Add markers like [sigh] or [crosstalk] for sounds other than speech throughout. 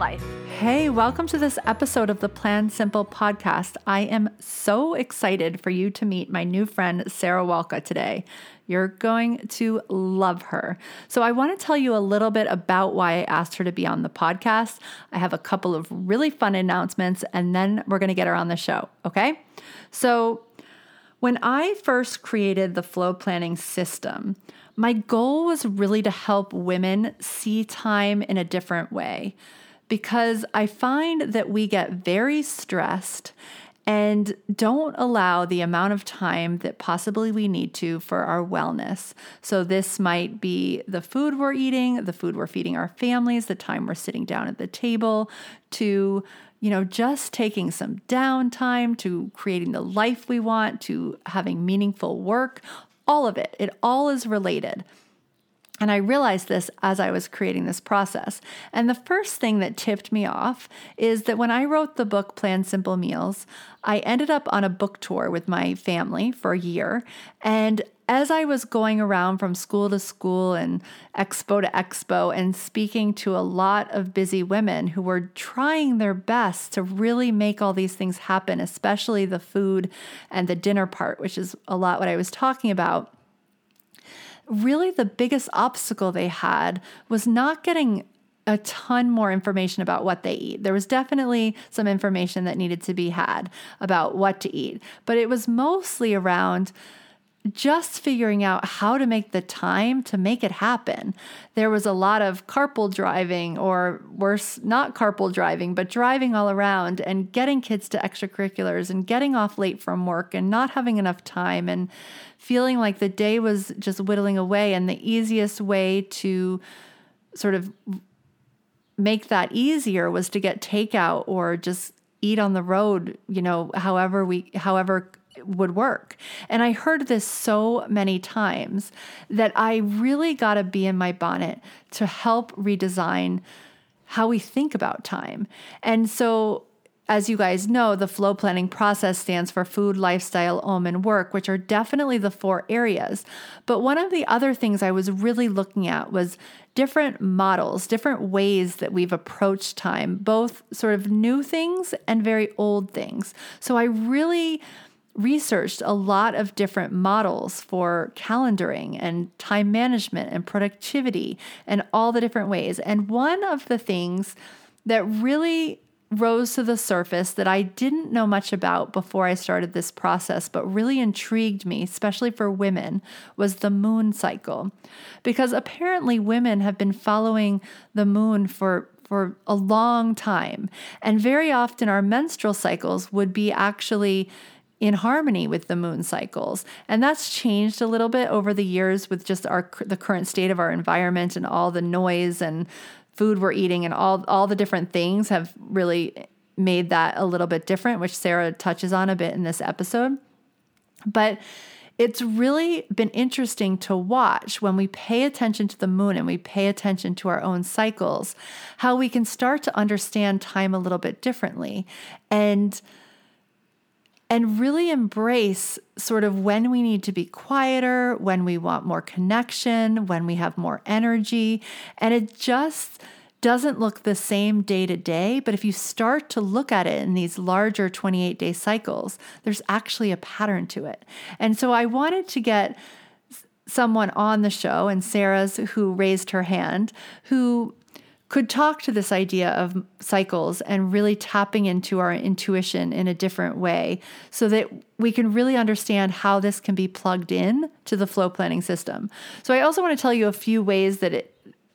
life. Hey, welcome to this episode of the Plan Simple podcast. I am so excited for you to meet my new friend, Sarah Walka, today. You're going to love her. So, I want to tell you a little bit about why I asked her to be on the podcast. I have a couple of really fun announcements, and then we're going to get her on the show. Okay. So, when I first created the flow planning system, my goal was really to help women see time in a different way because I find that we get very stressed and don't allow the amount of time that possibly we need to for our wellness. So, this might be the food we're eating, the food we're feeding our families, the time we're sitting down at the table, to you know, just taking some downtime, to creating the life we want, to having meaningful work, all of it. It all is related. And I realized this as I was creating this process. And the first thing that tipped me off is that when I wrote the book Plan Simple Meals, I ended up on a book tour with my family for a year. And as I was going around from school to school and expo to expo and speaking to a lot of busy women who were trying their best to really make all these things happen, especially the food and the dinner part, which is a lot what I was talking about really the biggest obstacle they had was not getting a ton more information about what they eat. There was definitely some information that needed to be had about what to eat, but it was mostly around just figuring out how to make the time to make it happen. There was a lot of carpool driving, or worse, not carpool driving, but driving all around and getting kids to extracurriculars and getting off late from work and not having enough time and feeling like the day was just whittling away. And the easiest way to sort of make that easier was to get takeout or just eat on the road, you know, however we, however would work. And I heard this so many times that I really got to bee in my bonnet to help redesign how we think about time. And so as you guys know, the flow planning process stands for food, lifestyle, OM, and work, which are definitely the four areas. But one of the other things I was really looking at was different models, different ways that we've approached time, both sort of new things and very old things. So I really researched a lot of different models for calendaring and time management and productivity and all the different ways. And one of the things that really rose to the surface that I didn't know much about before I started this process, but really intrigued me, especially for women, was the moon cycle. Because apparently women have been following the moon for for a long time. And very often our menstrual cycles would be actually in harmony with the moon cycles. And that's changed a little bit over the years with just our the current state of our environment and all the noise and food we're eating and all all the different things have really made that a little bit different, which Sarah touches on a bit in this episode. But it's really been interesting to watch when we pay attention to the moon and we pay attention to our own cycles, how we can start to understand time a little bit differently. And and really embrace sort of when we need to be quieter, when we want more connection, when we have more energy. And it just doesn't look the same day to day, but if you start to look at it in these larger 28 day cycles, there's actually a pattern to it. And so I wanted to get someone on the show, and Sarah's who raised her hand, who could talk to this idea of cycles and really tapping into our intuition in a different way so that we can really understand how this can be plugged in to the flow planning system. So I also want to tell you a few ways that it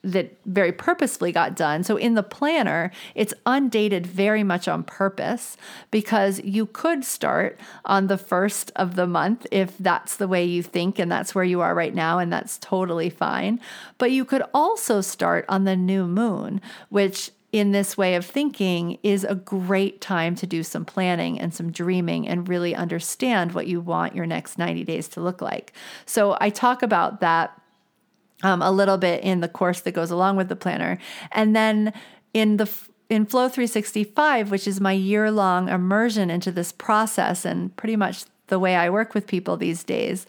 that very purposefully got done. So in the planner, it's undated very much on purpose because you could start on the first of the month if that's the way you think and that's where you are right now, and that's totally fine. But you could also start on the new moon, which in this way of thinking is a great time to do some planning and some dreaming and really understand what you want your next 90 days to look like. So I talk about that um, a little bit in the course that goes along with the planner. And then in the in Flow 365, which is my year long immersion into this process and pretty much the way I work with people these days,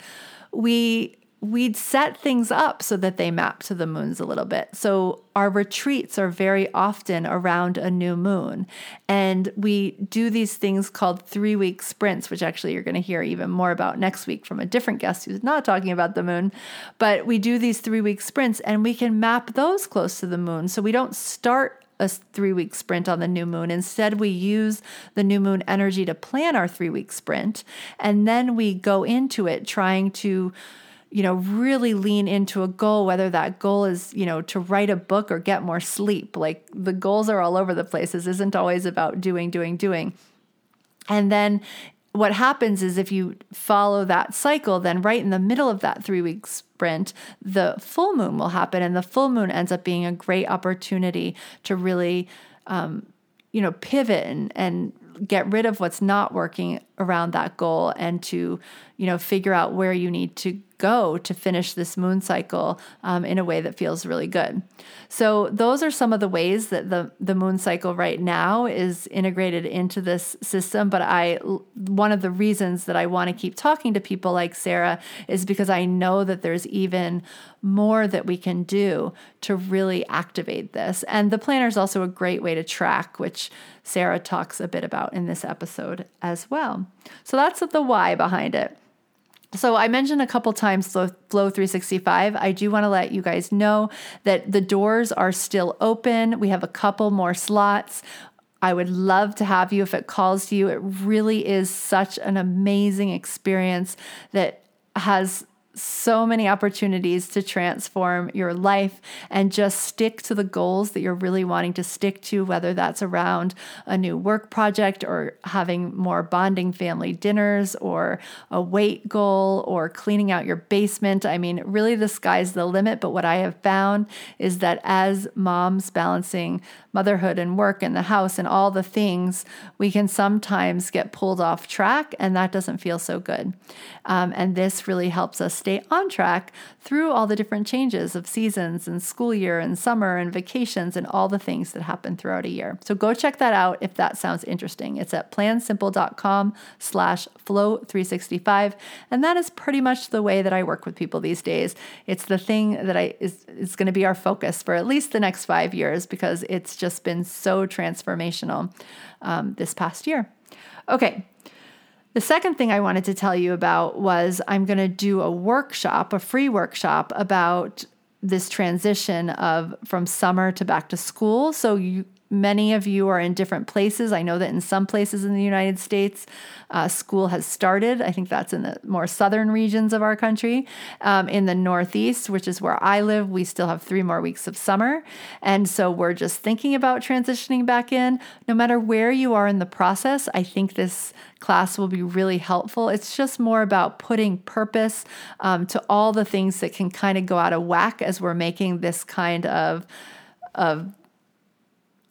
we we'd set things up so that they map to the moons a little bit. So our retreats are very often around a new moon. And we do these things called three week sprints, which actually you're going to hear even more about next week from a different guest who's not talking about the moon. But we do these three week sprints and we can map those close to the moon. So we don't start a three week sprint on the new moon. Instead, we use the new moon energy to plan our three week sprint. And then we go into it trying to you know, really lean into a goal, whether that goal is, you know, to write a book or get more sleep. Like the goals are all over the place. This isn't always about doing, doing, doing. And then what happens is if you follow that cycle, then right in the middle of that three week sprint, the full moon will happen. And the full moon ends up being a great opportunity to really, um, you know, pivot and, and get rid of what's not working around that goal and to, you know, figure out where you need to go to finish this moon cycle um, in a way that feels really good. So those are some of the ways that the the moon cycle right now is integrated into this system. But I one of the reasons that I want to keep talking to people like Sarah is because I know that there's even more that we can do to really activate this. And the planner is also a great way to track, which Sarah talks a bit about in this episode as well. So that's the why behind it. So I mentioned a couple times Flow, 365. I do want to let you guys know that the doors are still open. We have a couple more slots. I would love to have you if it calls to you. It really is such an amazing experience that has so many opportunities to transform your life and just stick to the goals that you're really wanting to stick to, whether that's around a new work project or having more bonding family dinners or a weight goal or cleaning out your basement. I mean, really, the sky's the limit. But what I have found is that as moms balancing motherhood and work and the house and all the things, we can sometimes get pulled off track, and that doesn't feel so good. Um, and this really helps us stay on track through all the different changes of seasons and school year and summer and vacations and all the things that happen throughout a year. So go check that out if that sounds interesting. It's at plansimple.com slash flow365. And that is pretty much the way that I work with people these days. It's the thing that I is, is going to be our focus for at least the next five years because it's just been so transformational um, this past year. Okay, the second thing I wanted to tell you about was I'm going to do a workshop, a free workshop about this transition of from summer to back to school. So you Many of you are in different places. I know that in some places in the United States, uh, school has started. I think that's in the more southern regions of our country. Um, in the Northeast, which is where I live, we still have three more weeks of summer. And so we're just thinking about transitioning back in. No matter where you are in the process, I think this class will be really helpful. It's just more about putting purpose um, to all the things that can kind of go out of whack as we're making this kind of of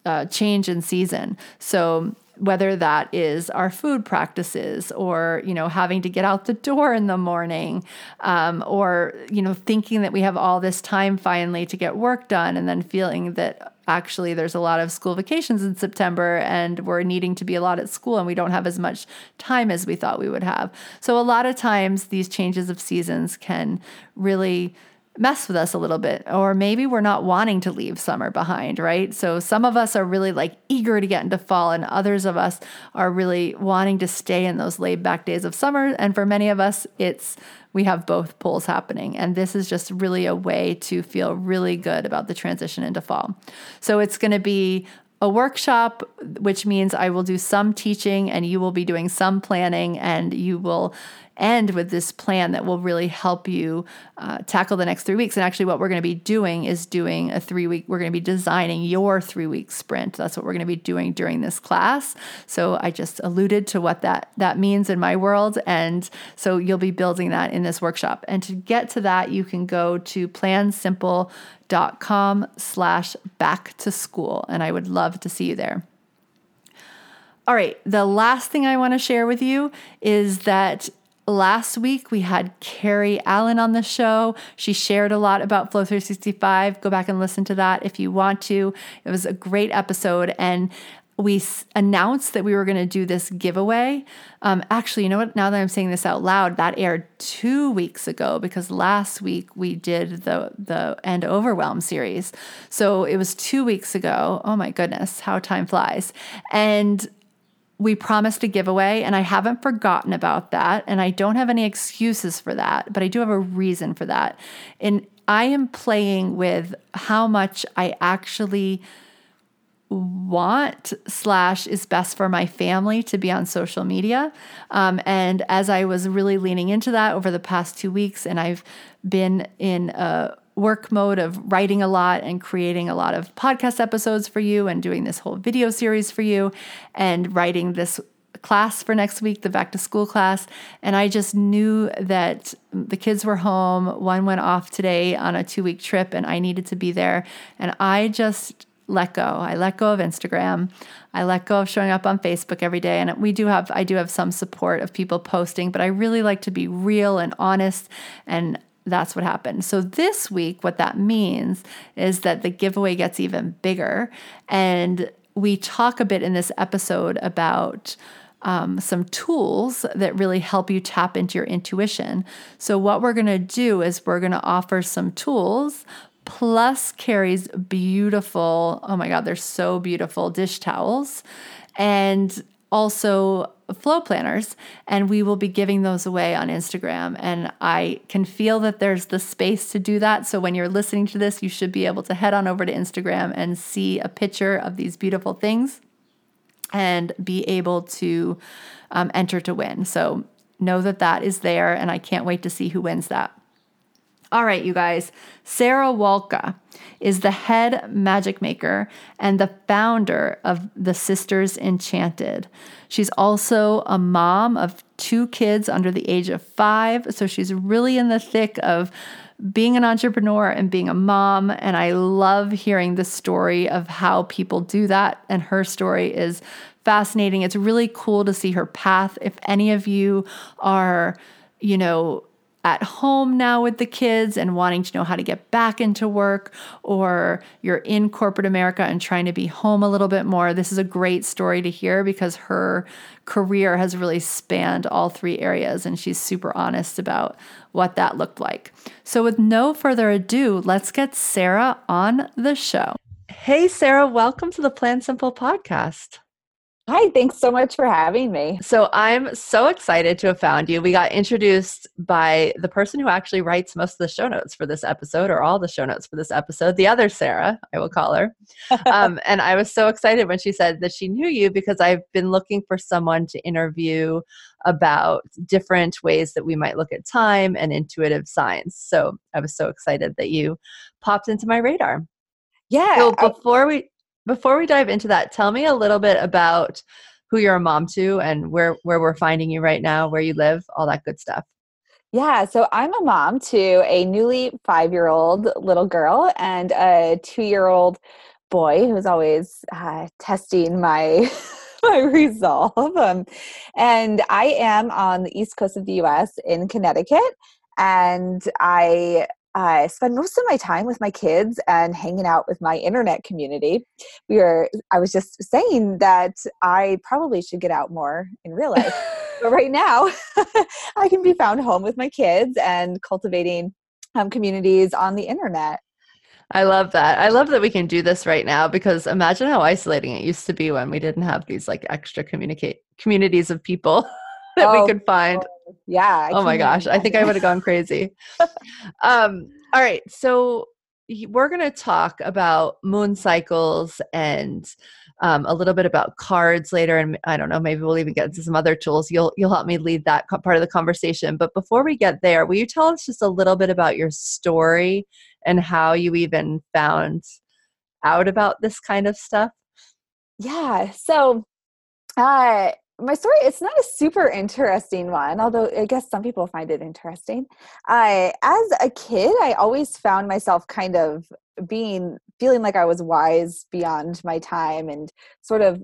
uh, change in season. So whether that is our food practices or you know having to get out the door in the morning um, or you know thinking that we have all this time finally to get work done and then feeling that actually there's a lot of school vacations in september and we're needing to be a lot at school and we don't have as much time as we thought we would have so a lot of times these changes of seasons can really mess with us a little bit or maybe we're not wanting to leave summer behind right? So some of us are really like eager to get into fall and others of us are really wanting to stay in those laid back days of summer. And for many of us it's we have both poles happening. And this is just really a way to feel really good about the transition into fall. So it's going to be a workshop, which means I will do some teaching and you will be doing some planning and you will end with this plan that will really help you uh, tackle the next three weeks. And actually, what we're going to be doing is doing a three week, we're going to be designing your three week sprint. That's what we're going to be doing during this class. So I just alluded to what that, that means in my world. And so you'll be building that in this workshop. And to get to that, you can go to plansimple.com slash back to school. And I would love to see you there. All right, the last thing I want to share with you is that last week we had Carrie Allen on the show. She shared a lot about Flow 365. Go back and listen to that if you want to. It was a great episode. And we announced that we were going to do this giveaway. Um, actually, you know what? Now that I'm saying this out loud, that aired two weeks ago because last week we did the the End Overwhelm series. So it was two weeks ago. Oh my goodness, how time flies! And we promised a giveaway, and I haven't forgotten about that. And I don't have any excuses for that, but I do have a reason for that. And I am playing with how much I actually want slash is best for my family to be on social media um, and as i was really leaning into that over the past two weeks and i've been in a work mode of writing a lot and creating a lot of podcast episodes for you and doing this whole video series for you and writing this class for next week, the back to school class. And I just knew that the kids were home. One went off today on a two week trip and I needed to be there. And I just let go. I let go of Instagram. I let go of showing up on Facebook every day. And we do have, I do have some support of people posting, but I really like to be real and honest and that's what happened. So this week, what that means is that the giveaway gets even bigger. And we talk a bit in this episode about um, some tools that really help you tap into your intuition. So, what we're going to do is we're going to offer some tools plus Carrie's beautiful, oh my God, they're so beautiful dish towels. And also flow planners and we will be giving those away on Instagram. And I can feel that there's the space to do that. So when you're listening to this you should be able to head on over to Instagram and see a picture of these beautiful things and be able to um, enter to win. So know that that is there and I can't wait to see who wins that all right, you guys. Sarah Walka is the head magic maker and the founder of the Sisters Enchanted. She's also a mom of two kids under the age of five. So she's really in the thick of being an entrepreneur and being a mom. And I love hearing the story of how people do that. And her story is fascinating. It's really cool to see her path. If any of you are, you know, at home now with the kids and wanting to know how to get back into work, or you're in corporate America and trying to be home a little bit more, this is a great story to hear because her career has really spanned all three areas and she's super honest about what that looked like. So, with no further ado, let's get Sarah on the show. Hey, Sarah, welcome to the Plan Simple podcast. Hi, thanks so much for having me. So I'm so excited to have found you. We got introduced by the person who actually writes most of the show notes for this episode, or all the show notes for this episode, the other Sarah, I will call her. [laughs] um, and I was so excited when she said that she knew you because I've been looking for someone to interview about different ways that we might look at time and intuitive science. So I was so excited that you popped into my radar. Yeah. So before we before we dive into that, tell me a little bit about who you're a mom to and where where we're finding you right now, where you live, all that good stuff. Yeah, so I'm a mom to a newly five year old little girl and a two year old boy who's always uh, testing my [laughs] my resolve. Um, and I am on the east coast of the U.S. in Connecticut, and I I spend most of my time with my kids and hanging out with my internet community. We were, I was just saying that I probably should get out more in real life. but right [laughs] now, [laughs] I can be found home with my kids and cultivating um, communities on the internet. I love that. I love that we can do this right now because imagine how isolating it used to be when we didn't have these like extra communicate communities of people [laughs] that oh, we could find. Yeah. I oh my gosh. I think I would have gone crazy. um, all right. So we're going to talk about moon cycles and um, a little bit about cards later, and I don't know, maybe we'll even get into some other tools. You'll you'll help me lead that part of the conversation. But before we get there, will you tell us just a little bit about your story and how you even found out about this kind of stuff? Yeah. So, uh, my story it's not a super interesting one although i guess some people find it interesting. I as a kid i always found myself kind of being feeling like i was wise beyond my time and sort of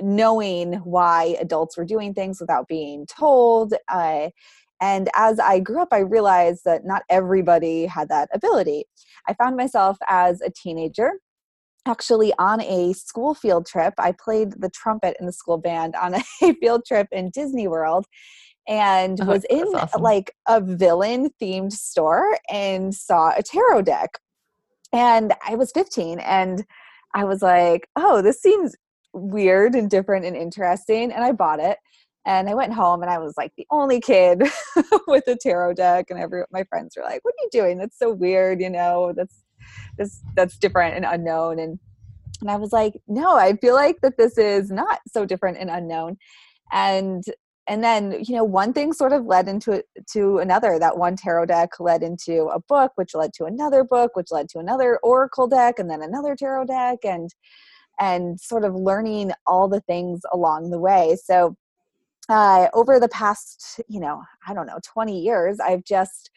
knowing why adults were doing things without being told uh, and as i grew up i realized that not everybody had that ability. I found myself as a teenager actually on a school field trip. I played the trumpet in the school band on a [laughs] field trip in Disney World and oh, was in awesome. like a villain themed store and saw a tarot deck. And I was 15 and I was like, oh, this seems weird and different and interesting. And I bought it. And I went home and I was like the only kid [laughs] with a tarot deck. And every my friends were like, What are you doing? That's so weird, you know, that's this that's different and unknown. And and I was like, no, I feel like that this is not so different and unknown. And and then you know one thing sort of led into to another. That one tarot deck led into a book which led to another book which led to another oracle deck and then another tarot deck and and sort of learning all the things along the way. So uh, over the past you know i don't know 20 years i've just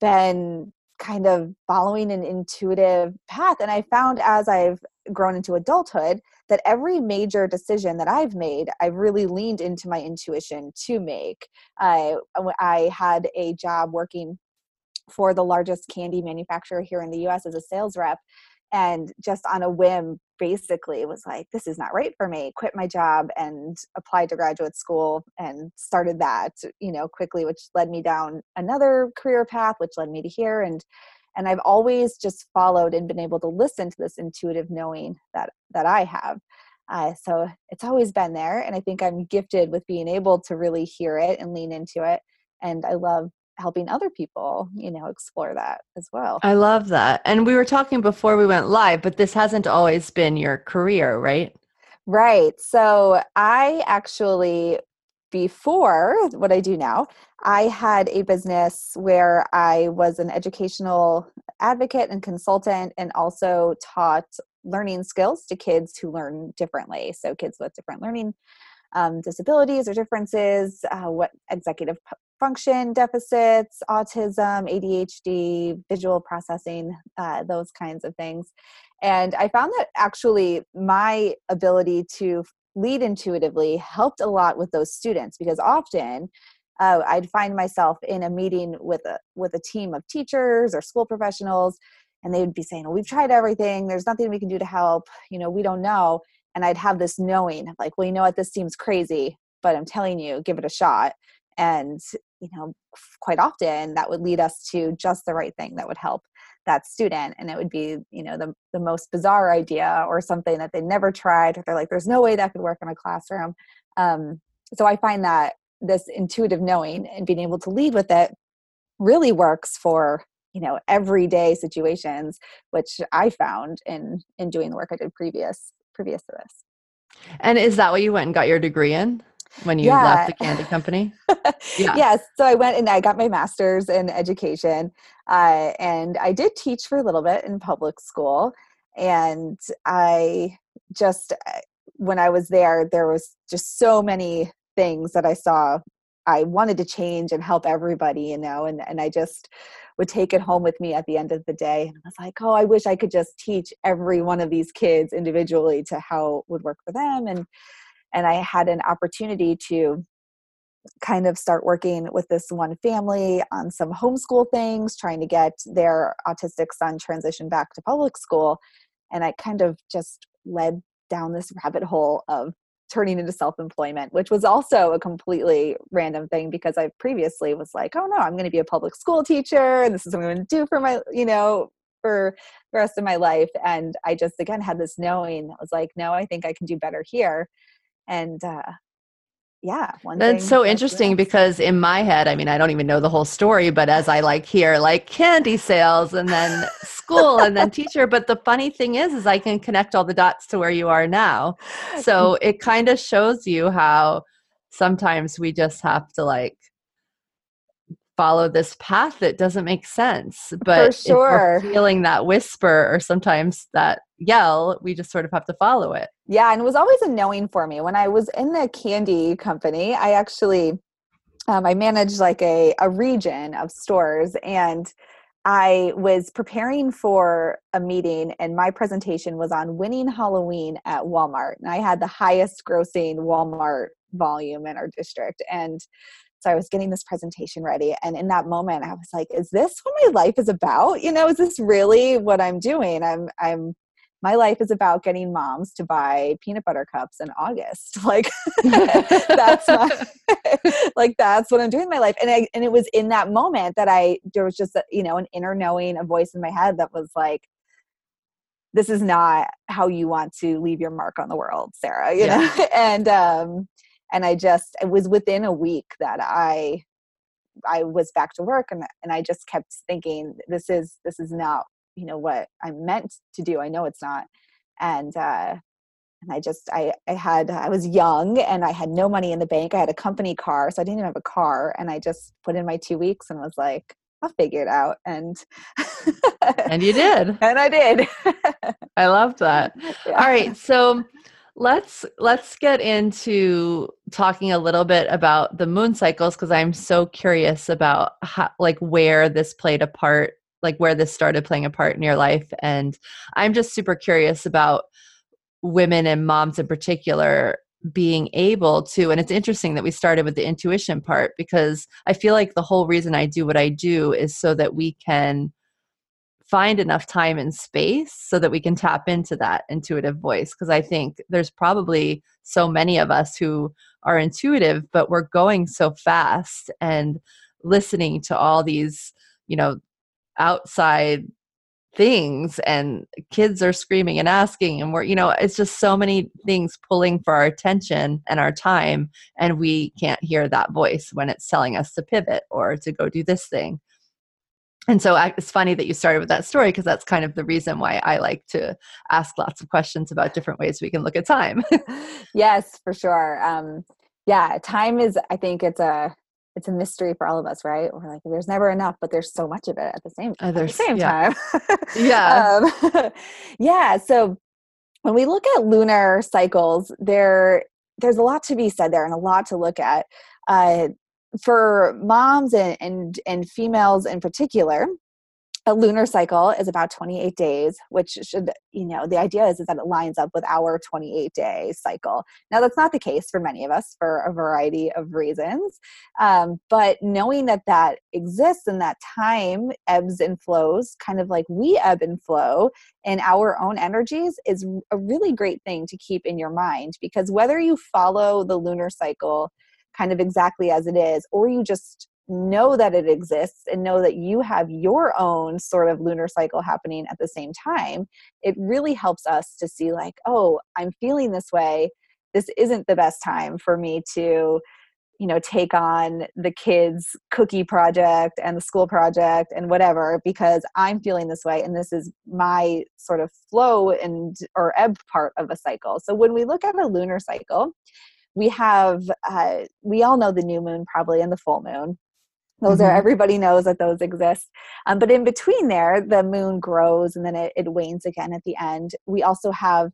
been kind of following an intuitive path. And I found as I've grown into adulthood that every major decision that I've made, I've really leaned into my intuition to make. I, I had a job working for the largest candy manufacturer here in the US as a sales rep. And just on a whim, basically was like, this is not right for me. Quit my job and applied to graduate school and started that, you know, quickly, which led me down another career path, which led me to here. And and I've always just followed and been able to listen to this intuitive knowing that that I have. Uh, so it's always been there, and I think I'm gifted with being able to really hear it and lean into it. And I love helping other people you know explore that as well i love that and we were talking before we went live but this hasn't always been your career right right so i actually before what I do now, I had a business where I was an educational advocate and consultant and also taught learning skills to kids who learn differently. So, kids with different learning um, disabilities or differences, uh, what executive function deficits, autism, ADHD, visual processing, uh, those kinds of things. And I found that actually my ability to lead intuitively helped a lot with those students because often uh, I'd find myself in a meeting with a with a team of teachers or school professionals, and they would be saying, well, "We've tried everything. There's nothing we can do to help. You know, we don't know." And I'd have this knowing, like, "Well, you know what? This seems crazy, but I'm telling you, give it a shot." And you know quite often that would lead us to just the right thing that would help that student and it would be you know the, the most bizarre idea or something that they never tried or they're like there's no way that could work in a classroom. Um, so i find that this intuitive knowing and being able to lead with it really works for you know everyday situations which i found in in doing the work i did previous previous to this. And is that what you went and got your degree in when you yeah. left the candy company? [laughs] yeah. Yes. So I went and I got my master's in education. Uh, and I did teach for a little bit in public school. And I just, uh, when I was there, there was just so many things that I saw I wanted to change and help everybody, you know, and, and I just would take it home with me at the end of the day. And I was like, oh, I wish I could just teach every one of these kids individually to how it would work for them. And and I had an opportunity to kind of start working with this one family on some homeschool things, trying to get their autistic son transitioned back to public school. And I kind of just led down this [laughs] rabbit hole of turning into self-employment which was also a completely random thing because i previously was like oh no i'm going to be a public school teacher and this is what i'm going to do for my you know for the rest of my life and i just again had this knowing i was like no i think i can do better here and uh, yeah that's so interesting because in my head i mean i don't even know the whole story but as i like hear like candy sales and then school and then teacher but the funny thing is is i can connect all the dots to where you are now [laughs] so it kind of shows you how sometimes we just have to like follow this path that doesn't make sense but For sure. feeling that whisper or sometimes that yell we just sort of have to follow it yeah and it was always a knowing for me when i was in the candy company i actually um, i managed like a, a region of stores and i was preparing for a meeting and my presentation was on winning halloween at walmart and i had the highest grossing walmart volume in our district and so I was getting this presentation ready. And in that moment, I was like, is this what my life is about? You know, is this really what I'm doing? I'm, I'm, my life is about getting moms to buy peanut butter cups in August. [laughs] Like [laughs] that's my, [laughs] like that's what I'm doing in my life. And I, and it was in that moment that I there was just a, you know an inner knowing, a voice in my head that was like, this is not how you want to leave your mark on the world, Sarah. You yeah. know, and um, and i just it was within a week that i i was back to work and, and i just kept thinking this is this is not you know what i'm meant to do i know it's not and uh and i just i i had i was young and i had no money in the bank i had a company car so i didn't even have a car and i just put in my two weeks and was like I'll figure it out. And and you did. [laughs] And I did. I love that. [laughs] Yeah. All right. So let's let's get into talking a little bit about the moon cycles because i'm so curious about how like where this played a part like where this started playing a part in your life and i'm just super curious about women and moms in particular being able to and it's interesting that we started with the intuition part because i feel like the whole reason i do what i do is so that we can find enough time and space so that we can tap into that intuitive voice because i think there's probably so many of us who are intuitive but we're going so fast and listening to all these you know outside things and kids are screaming and asking and we're you know it's just so many things pulling for our attention and our time and we can't hear that voice when it's telling us to pivot or to go do this thing and so it's funny that you started with that story because that's kind of the reason why I like to ask lots of questions about different ways we can look at time. [laughs] yes, for sure. Um, yeah, time is. I think it's a it's a mystery for all of us, right? We're like, there's never enough, but there's so much of it at the same uh, at the same yeah. time. [laughs] yeah, um, [laughs] yeah. So when we look at lunar cycles, there there's a lot to be said there and a lot to look at. Uh, for moms and, and, and females in particular, a lunar cycle is about 28 days which should you know the idea is, is that it lines up with our 28 day cycle. Now that's not the case for many of us for a variety of reasons um, but knowing that that exists and that time ebbs and flows kind of like we ebb and flow in our own energies is a really great thing to keep in your mind because whether you follow the lunar cycle kind of exactly as it is, or you just know that it exists and know that you have your own sort of lunar cycle happening at the same time, it really helps us to see, like, oh, I'm feeling this way. This isn't the best time for me to you know take on the kids cookie project and the school project and whatever because i'm feeling this way and this is my sort of flow and or ebb part of a cycle so when we look at a lunar cycle we have uh, we all know the new moon probably and the full moon those mm-hmm. are everybody knows that those exist. Um, but in between there the moon grows and then it, it wanes again at the end. We also have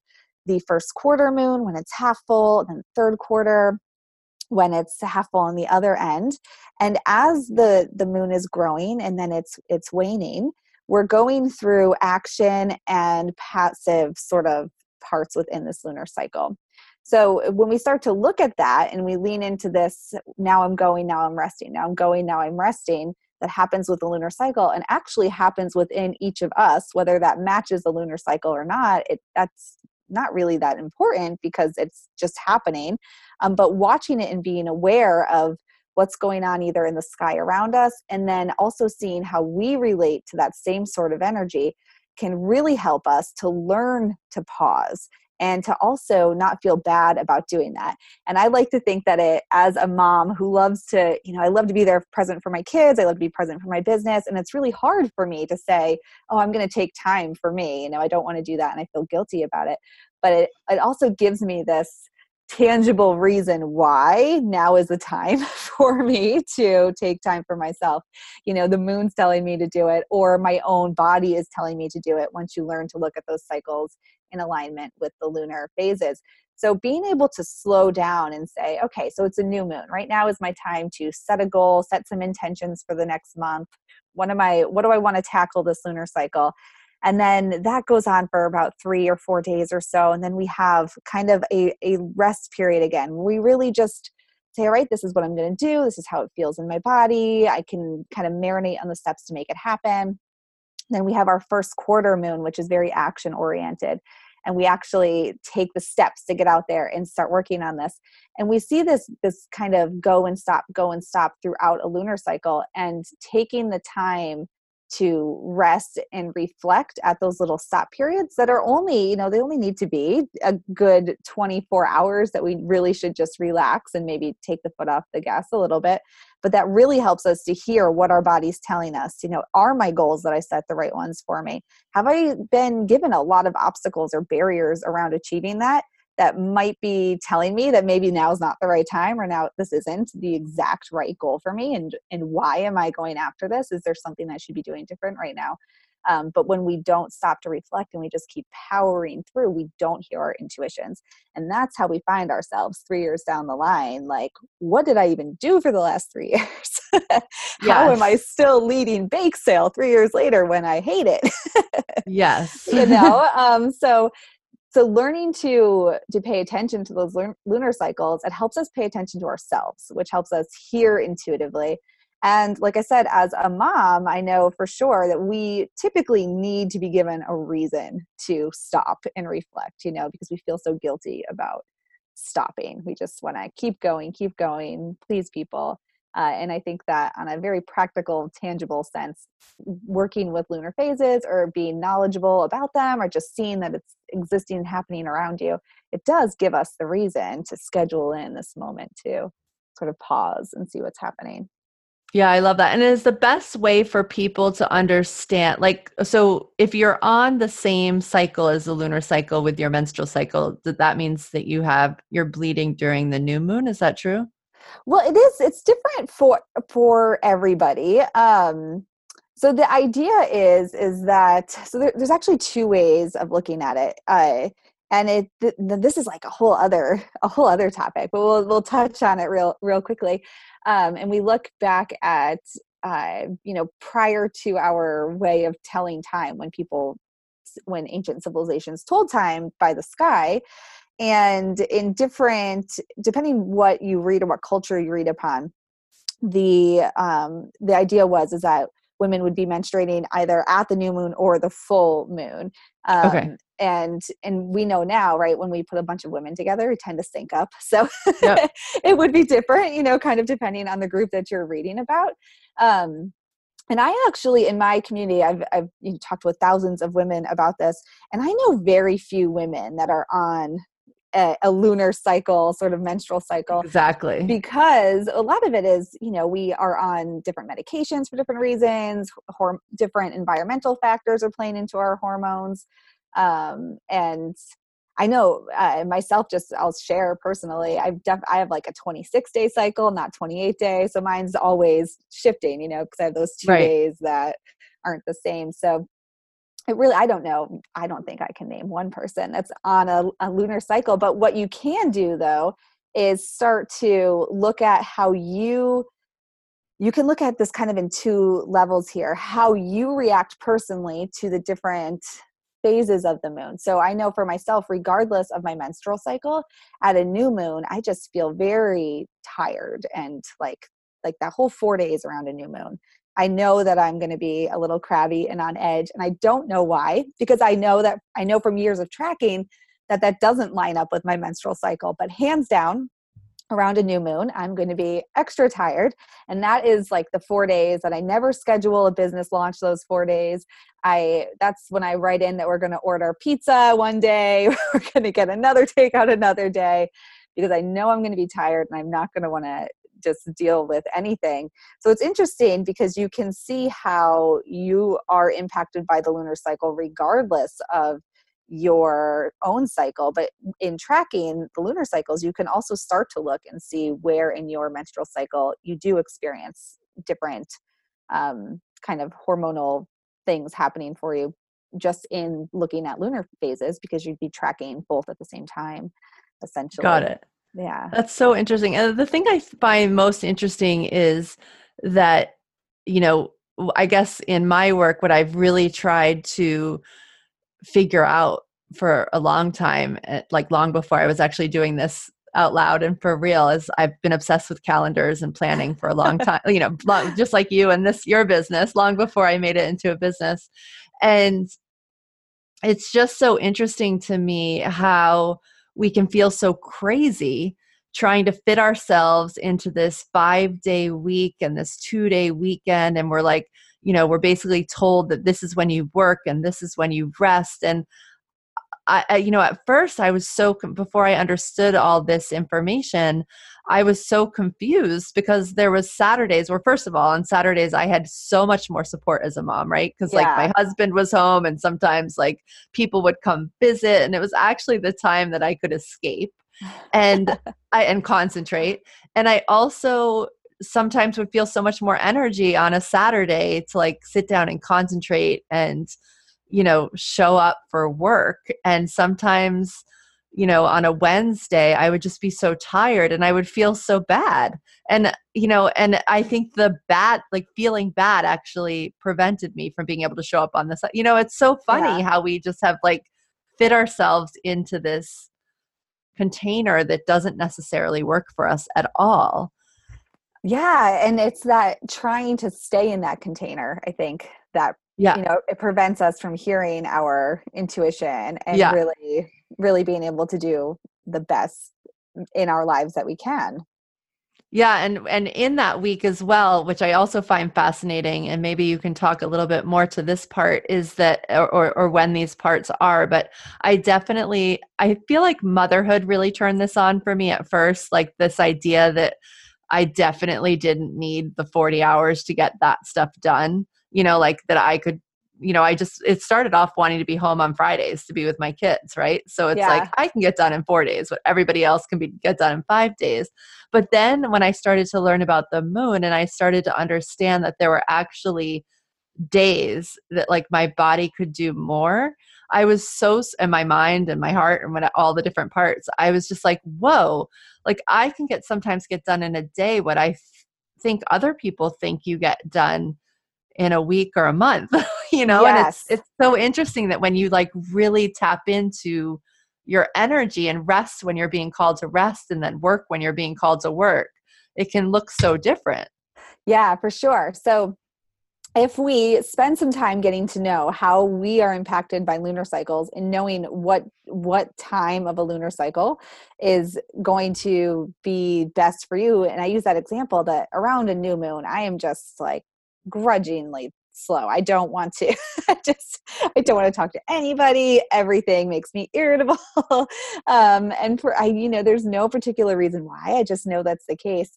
the first quarter moon when it's half full then third quarter when it's half full on the other end. And as the the moon is growing and then it's it's waning we're going through action and passive sort of parts within this lunar cycle so when we start to look at that and we lean into this, now I'm going, now I'm resting, now I'm going, now I'm resting, that happens with the lunar cycle and actually happens within each of us, whether that matches the lunar cycle or not, it, that's not really that important because it's just happening. Um, but watching it and being aware of what's going on either in the sky around us and then also seeing how we relate to that same sort of energy can really help us to learn to pause and to also not feel bad about doing that. And I like to think that it, as a mom who loves to, you know, I love to be there present for my kids, I love to be present for my business. And it's really hard for me to say, oh, I'm going to take time for me. You know, I don't want to do that and I feel guilty about it. But it, it also gives me this tangible reason why now is the time [laughs] for me to take time for myself. You know, the moon's telling me to do it, or my own body is telling me to do it once you learn to look at those cycles in alignment with the lunar phases. So, being able to slow down and say, okay, so it's a new moon. Right now is my time to set a goal, set some intentions for the next month. What am I, what do I want to tackle this lunar cycle? And then that goes on for about three or four days or so and then we have kind of a, a rest period again. We really just say all right this is what i'm going to do. This is how it feels in my body. I can kind of marinate on the steps to make it happen. Then we have our first quarter moon which is very action oriented and we actually take the steps to get out there and start working on this. And we see this this kind of go and stop go and stop throughout a lunar cycle and taking the time to rest and reflect at those little stop periods that are only, you know, they only need to be a good 24 hours that we really should just relax and maybe take the foot off the gas a little bit. But that really helps us to hear what our body's telling us. You know, are my goals that I set the right ones for me? Have I been given a lot of obstacles or barriers around achieving that? That might be telling me that maybe now is not the right time or now this isn't the exact right goal for me and and why am i going after this? Is there something i should be doing different right now? Um, but when we don't stop to reflect and we just keep powering through we don't hear our intuitions. And that's how we find ourselves three years down the line like what did i even do for the last three [laughs] years? How yes. am i still leading bake sale three years later when i hate it? Yes. [laughs] You know? Um, so so learning to to pay attention to those lunar cycles it helps us pay attention to ourselves which helps us hear intuitively. And like i said as a mom i know for sure that we typically need to be given a reason to stop and reflect you know because we feel so guilty about stopping. We just want to keep going keep going please people uh, and I think that on a very practical, tangible sense, working with lunar phases or being knowledgeable about them or just seeing that it's existing and happening around you, it does give us the reason to schedule in this moment to sort of pause and see what's happening. Yeah, I love that. And it is the best way for people to understand. Like, so if you're on the same cycle as the lunar cycle with your menstrual cycle, that means that you have, you're bleeding during the new moon. Is that true? Well, it is. It's different for for everybody. Um, so the idea is is that so there, there's actually two ways of looking at it. Uh, and it th- this is like a whole other a whole other topic but we'll we'll touch on it real real quickly um, and we look back at uh, you know prior to our way of telling time when people when ancient civilizations told time by the sky and in different depending what you read or what culture you read upon the um the idea was is that women would be menstruating either at the new moon or the full moon. Um, okay. and and we know now right when we put a bunch of women together we tend to sync up. [laughs] So yep. [laughs] it would be different you know kind of depending on the group that you're reading about. Um and I actually, in my community, I've, I've you know, talked with thousands of women about this, and I know very few women that are on a, a, lunar cycle, sort of menstrual cycle. Exactly. Because a lot of it is, you know, we are on different medications for different reasons, horm- different environmental factors are playing into our hormones. Um, and I know uh, myself, just I'll share personally, I've def- I have like a 26 day cycle, not 28 day. So mine's always shifting, you know, because I have those two right. days that aren't the same. So it really i don't know i don't think i can name one person that's on a, a, lunar cycle but what you can do though is start to look at how you you can look at this kind of in two levels here how you react personally to the different phases of the moon. So i know for myself regardless of my menstrual cycle at a new moon i just feel very tired and like like that whole four days around a new moon I know that I'm going to be a little crabby and on edge. And I don't know why, because I know that I know from years of tracking that that doesn't line up with my menstrual cycle. But hands down, around a new moon, I'm going to be extra tired. And that is like the four days that I never schedule a business launch those four days. I that's when I write in that we're going to order pizza one day, [laughs] we're going to get another takeout another day because I know I'm going to be tired and I'm not going to want to just deal with anything. So it's interesting because you can see how you are impacted by the lunar cycle regardless of your own cycle but in tracking the lunar cycles you can also start to look and see where in your menstrual cycle you do experience different um, kind of hormonal things happening for you just in looking at lunar phases because you'd be tracking both at the same time essentially got it yeah that's so interesting and the thing i find most interesting is that you know i guess in my work what i've really tried to figure out for a long time, eh, like long before I was actually doing this out loud and for real is I've been obsessed with calendars and planning for a long [laughs] time, you know, long, just like you and this your business long before I made it into a business. And it's just so interesting to me how we can feel so crazy trying to fit ourselves into this 5-day week and this 2-day weekend. And we're like you know we're basically told that this is when you work and this is when you rest. And I, I you know at first i was so before i understood all this information i was so confused because there was saturdays where first of all on saturdays i had so much more support as a mom right because yeah. like my husband was home and sometimes like people would come visit and it was actually the time that i could escape and [laughs] i and concentrate and i also sometimes would feel so much more energy on a Saturday to like sit down and concentrate and you know show up for work. And sometimes you know on a Wednesday I would just be so tired and I would feel so bad. And you know and I think the bad like feeling bad actually prevented me from being able to show up on this you know it's so funny yeah. how we just have like fit ourselves into this container that doesn't necessarily work for us at all. Yeah and it's that trying to stay in that container i think that yeah you know it prevents us from hearing our intuition and yeah. really really being able to do the best in our lives that we can yeah and and in that week as well which i also find fascinating and maybe you can talk a little bit more to this part is that or or, or when these parts are but i definitely i feel like motherhood really turned this on for me at first like this idea that I definitely didn't need the 40 hours to get that stuff done. You know, like that I could, you know, I just, it started off wanting to be home on Fridays to be with my kids, right? So it's yeah. like I can get done in four days, what everybody else can be get done in five days. But then when I started to learn about the moon and I started to understand that there were actually days that like my body could do more, I was so in my mind and my heart and when all the different parts, I was just like, whoa, like I can get sometimes get done in a day what I think other people think you get done in a week or a month, [laughs] you know? Yes. And it's it's so interesting that when you like really tap into your energy and rest when you're being called to rest and then work when you're being called to work, it can look so different. Yeah, for sure. So if we spend some time getting to know how we are impacted by lunar cycles and knowing what what time of a lunar cycle is going to be best for you and i use that example that around a new moon i am just like grudgingly slow. I don't want to. [laughs] I just I don't want to talk to anybody. Everything makes me [laughs] irritable. um, and for I, you know, there's no particular reason why. I just know that's the case.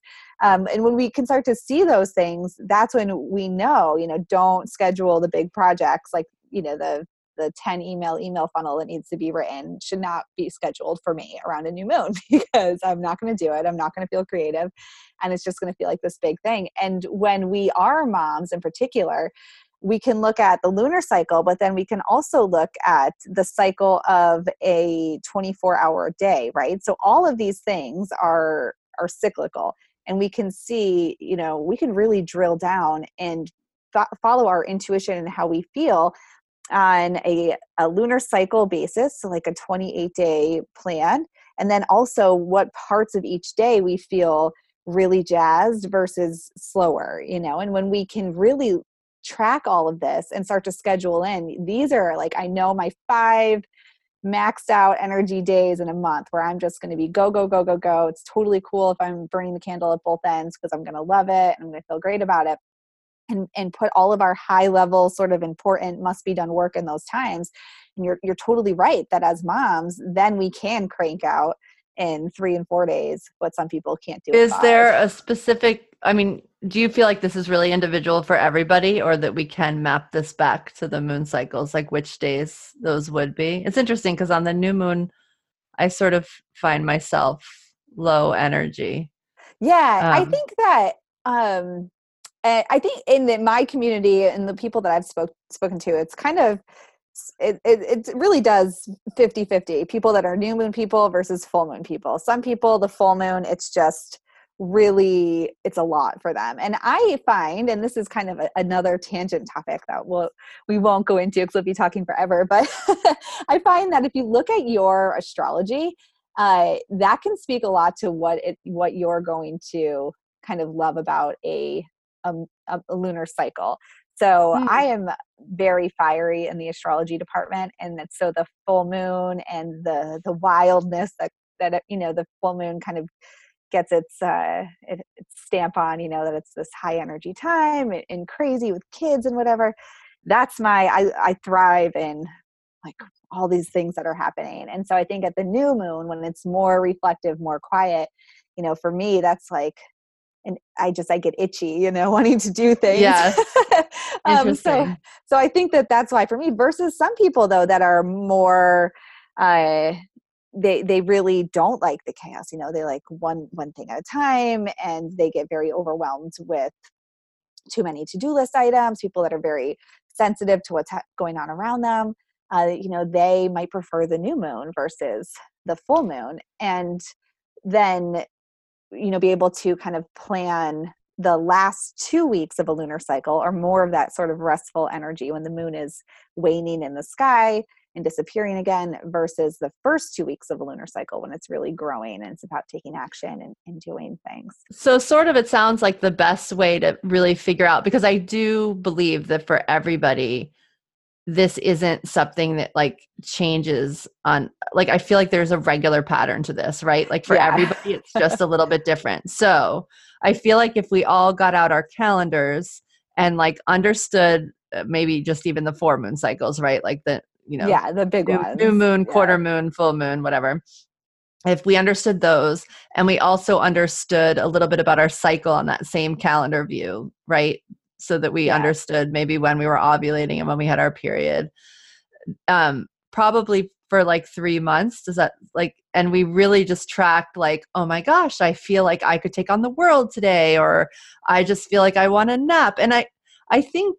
Um, and when we can start to see those things, that's when we know. You know, don't schedule the big projects like you know the the 10 email email funnel that needs to be written should not be scheduled for me around a new moon [laughs] because I'm not going to do it. I'm not going to feel creative and it's just going to feel like this big thing. And when we are moms in particular, we can look at the lunar cycle, but then we can also look at the cycle of a 24 hour day, right? So all of these things are are cyclical and we can see, you know, we can really drill down and follow our intuition and how we feel on a, a lunar cycle basis, so like a 28 day plan, and then also what parts of each day we feel really jazzed versus slower, you know, and when we can really track all of this and start to schedule in, these are like, I know my five maxed out energy days in a month where I'm just going to be go, go, go, go, go. It's totally cool if I'm burning the candle at both ends because I'm going to love it and I'm going to feel great about it. And, and put all of our high level sort of important must be done work in those times and you're you're totally right that as moms then we can crank out in three and four days what some people can't do is there a specific i mean do you feel like this is really individual for everybody or that we can map this back to the moon cycles like which days those would be? It's interesting because on the new moon i sort of find myself low energy. Yeah um, i think that um i think in the, my community and the people that i've spoke, spoken to it's kind of it, it, it really does 50 50 people that are new moon people versus full moon people. Some people the full moon it's just really it's a lot for them. And i find and this is kind of a, another tangent topic that we'll, we won't go into because we'll be talking forever but [laughs] i find that if you look at your astrology uh, that can speak a lot to what it what you're going to kind of love about a, a, a lunar cycle. So mm. I am very fiery in the astrology department, and so the full moon and the the wildness that that you know the full moon kind of gets its uh it, its stamp on you know that it's this high energy time and crazy with kids and whatever. That's my i i thrive in like all these things that are happening. And so i think at the new moon when it's more reflective more quiet you know for me that's like and I just I get itchy, you know, [laughs] wanting to do things. Yes. [laughs] um, so so I think that that's why for me versus some people though that are more uh they they really don't like the chaos you know they like one one thing at a time and they get very overwhelmed with too many to-do list items people that are very sensitive to what's ha- going on around them uh, you know they might prefer the new moon versus the full moon and then you know be able to kind of plan the last two weeks of a lunar cycle are more of that sort of restful energy when the moon is waning in the sky and disappearing again versus the first two weeks of a lunar cycle when it's really growing and it's about taking action and, and doing things. So, sort of, it sounds like the best way to really figure out because I do believe that for everybody, this isn't something that like changes on like i feel like there's a regular pattern to this right? Like for yeah. everybody it's [laughs] just a little bit different. So i feel like if we all got out our calendars and like understood uh, maybe just even the four moon cycles right? Like the you know yeah the big new, ones. new moon yeah. quarter moon full moon whatever. If we understood those and we also understood a little bit about our cycle on that same calendar view right so that we yeah. understood maybe when we were ovulating and when we had our period um probably for like 3 months does that like and we really just tracked like oh my gosh i feel like i could take on the world today or i just feel like i want a nap and i i think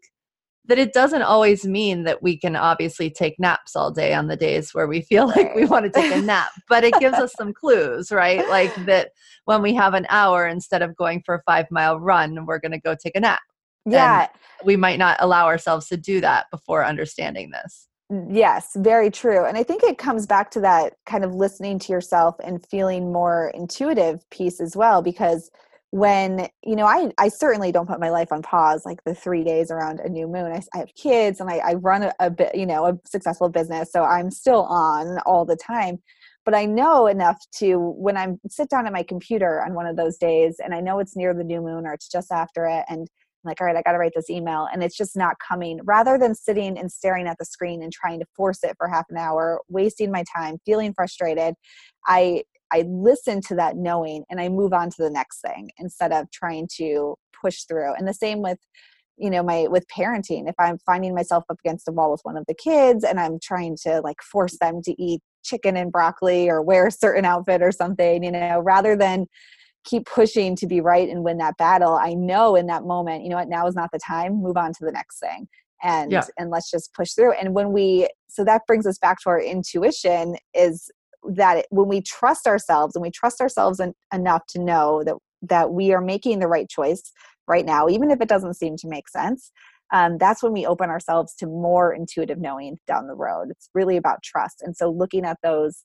that it doesn't always mean that we can obviously take naps all day on the days where we feel [laughs] like we want to take a nap, but it gives us some clues, right? Like that when we have an hour instead of going for a five mile run, we're going to go take a nap, yeah. And we might not allow ourselves to do that before understanding this. Mm, yes, very true. And I think it comes back to that kind of listening to yourself and feeling more intuitive piece as well because when you know I, I certainly don't put my life on pause like the three days around a new moon i, I have kids and I, I run a, a bit you know a successful business so i'm still on all the time but i know enough to when i'm sit down at my computer on one of those days and i know it's near the new moon or it's just after it and like, all right, I got to write this email, and it's just not coming. Rather than sitting and staring at the screen and trying to force it for half an hour, wasting my time, feeling frustrated, I I listen to that knowing and I move on to the next thing instead of trying to push through. And the same with you know my with parenting if i'm finding myself up against a wall with one of the kids and i'm trying to like force them to eat chicken and broccoli or wear a certain outfit or something you know rather than keep pushing to be right and win that battle i know in that moment you know what now is not the time move on to the next thing. And yeah. and let's just push through. And when we so that brings us back to our intuition is that when we trust ourselves and we trust ourselves en- enough to know that that we are making the right choice right now even if it doesn't seem to make sense um, that's when we open ourselves to more intuitive knowing down the road. It's really about trust. And so looking at those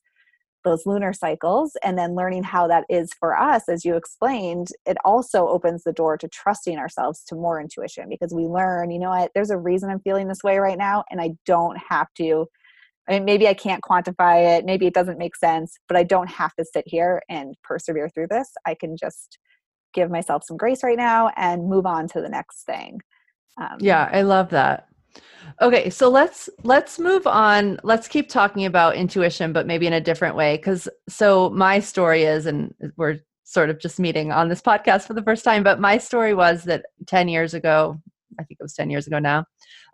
those lunar cycles and then learning how that is for us as you explained it also opens the door to trusting ourselves to more intuition because we learn you know what there's a reason i'm feeling this way right now and i don't have to I mean, maybe I can't quantify it, maybe it doesn't make sense, but I don't have to sit here and persevere through this. I can just give myself some grace right now and move on to the next thing. Um, yeah, I love that. Okay, so let's let's move on. Let's keep talking about intuition, but maybe in a different way. Because so my story is, and we're sort of just meeting on this podcast for the first time, but my story was that ten years ago, I think it was ten years ago now,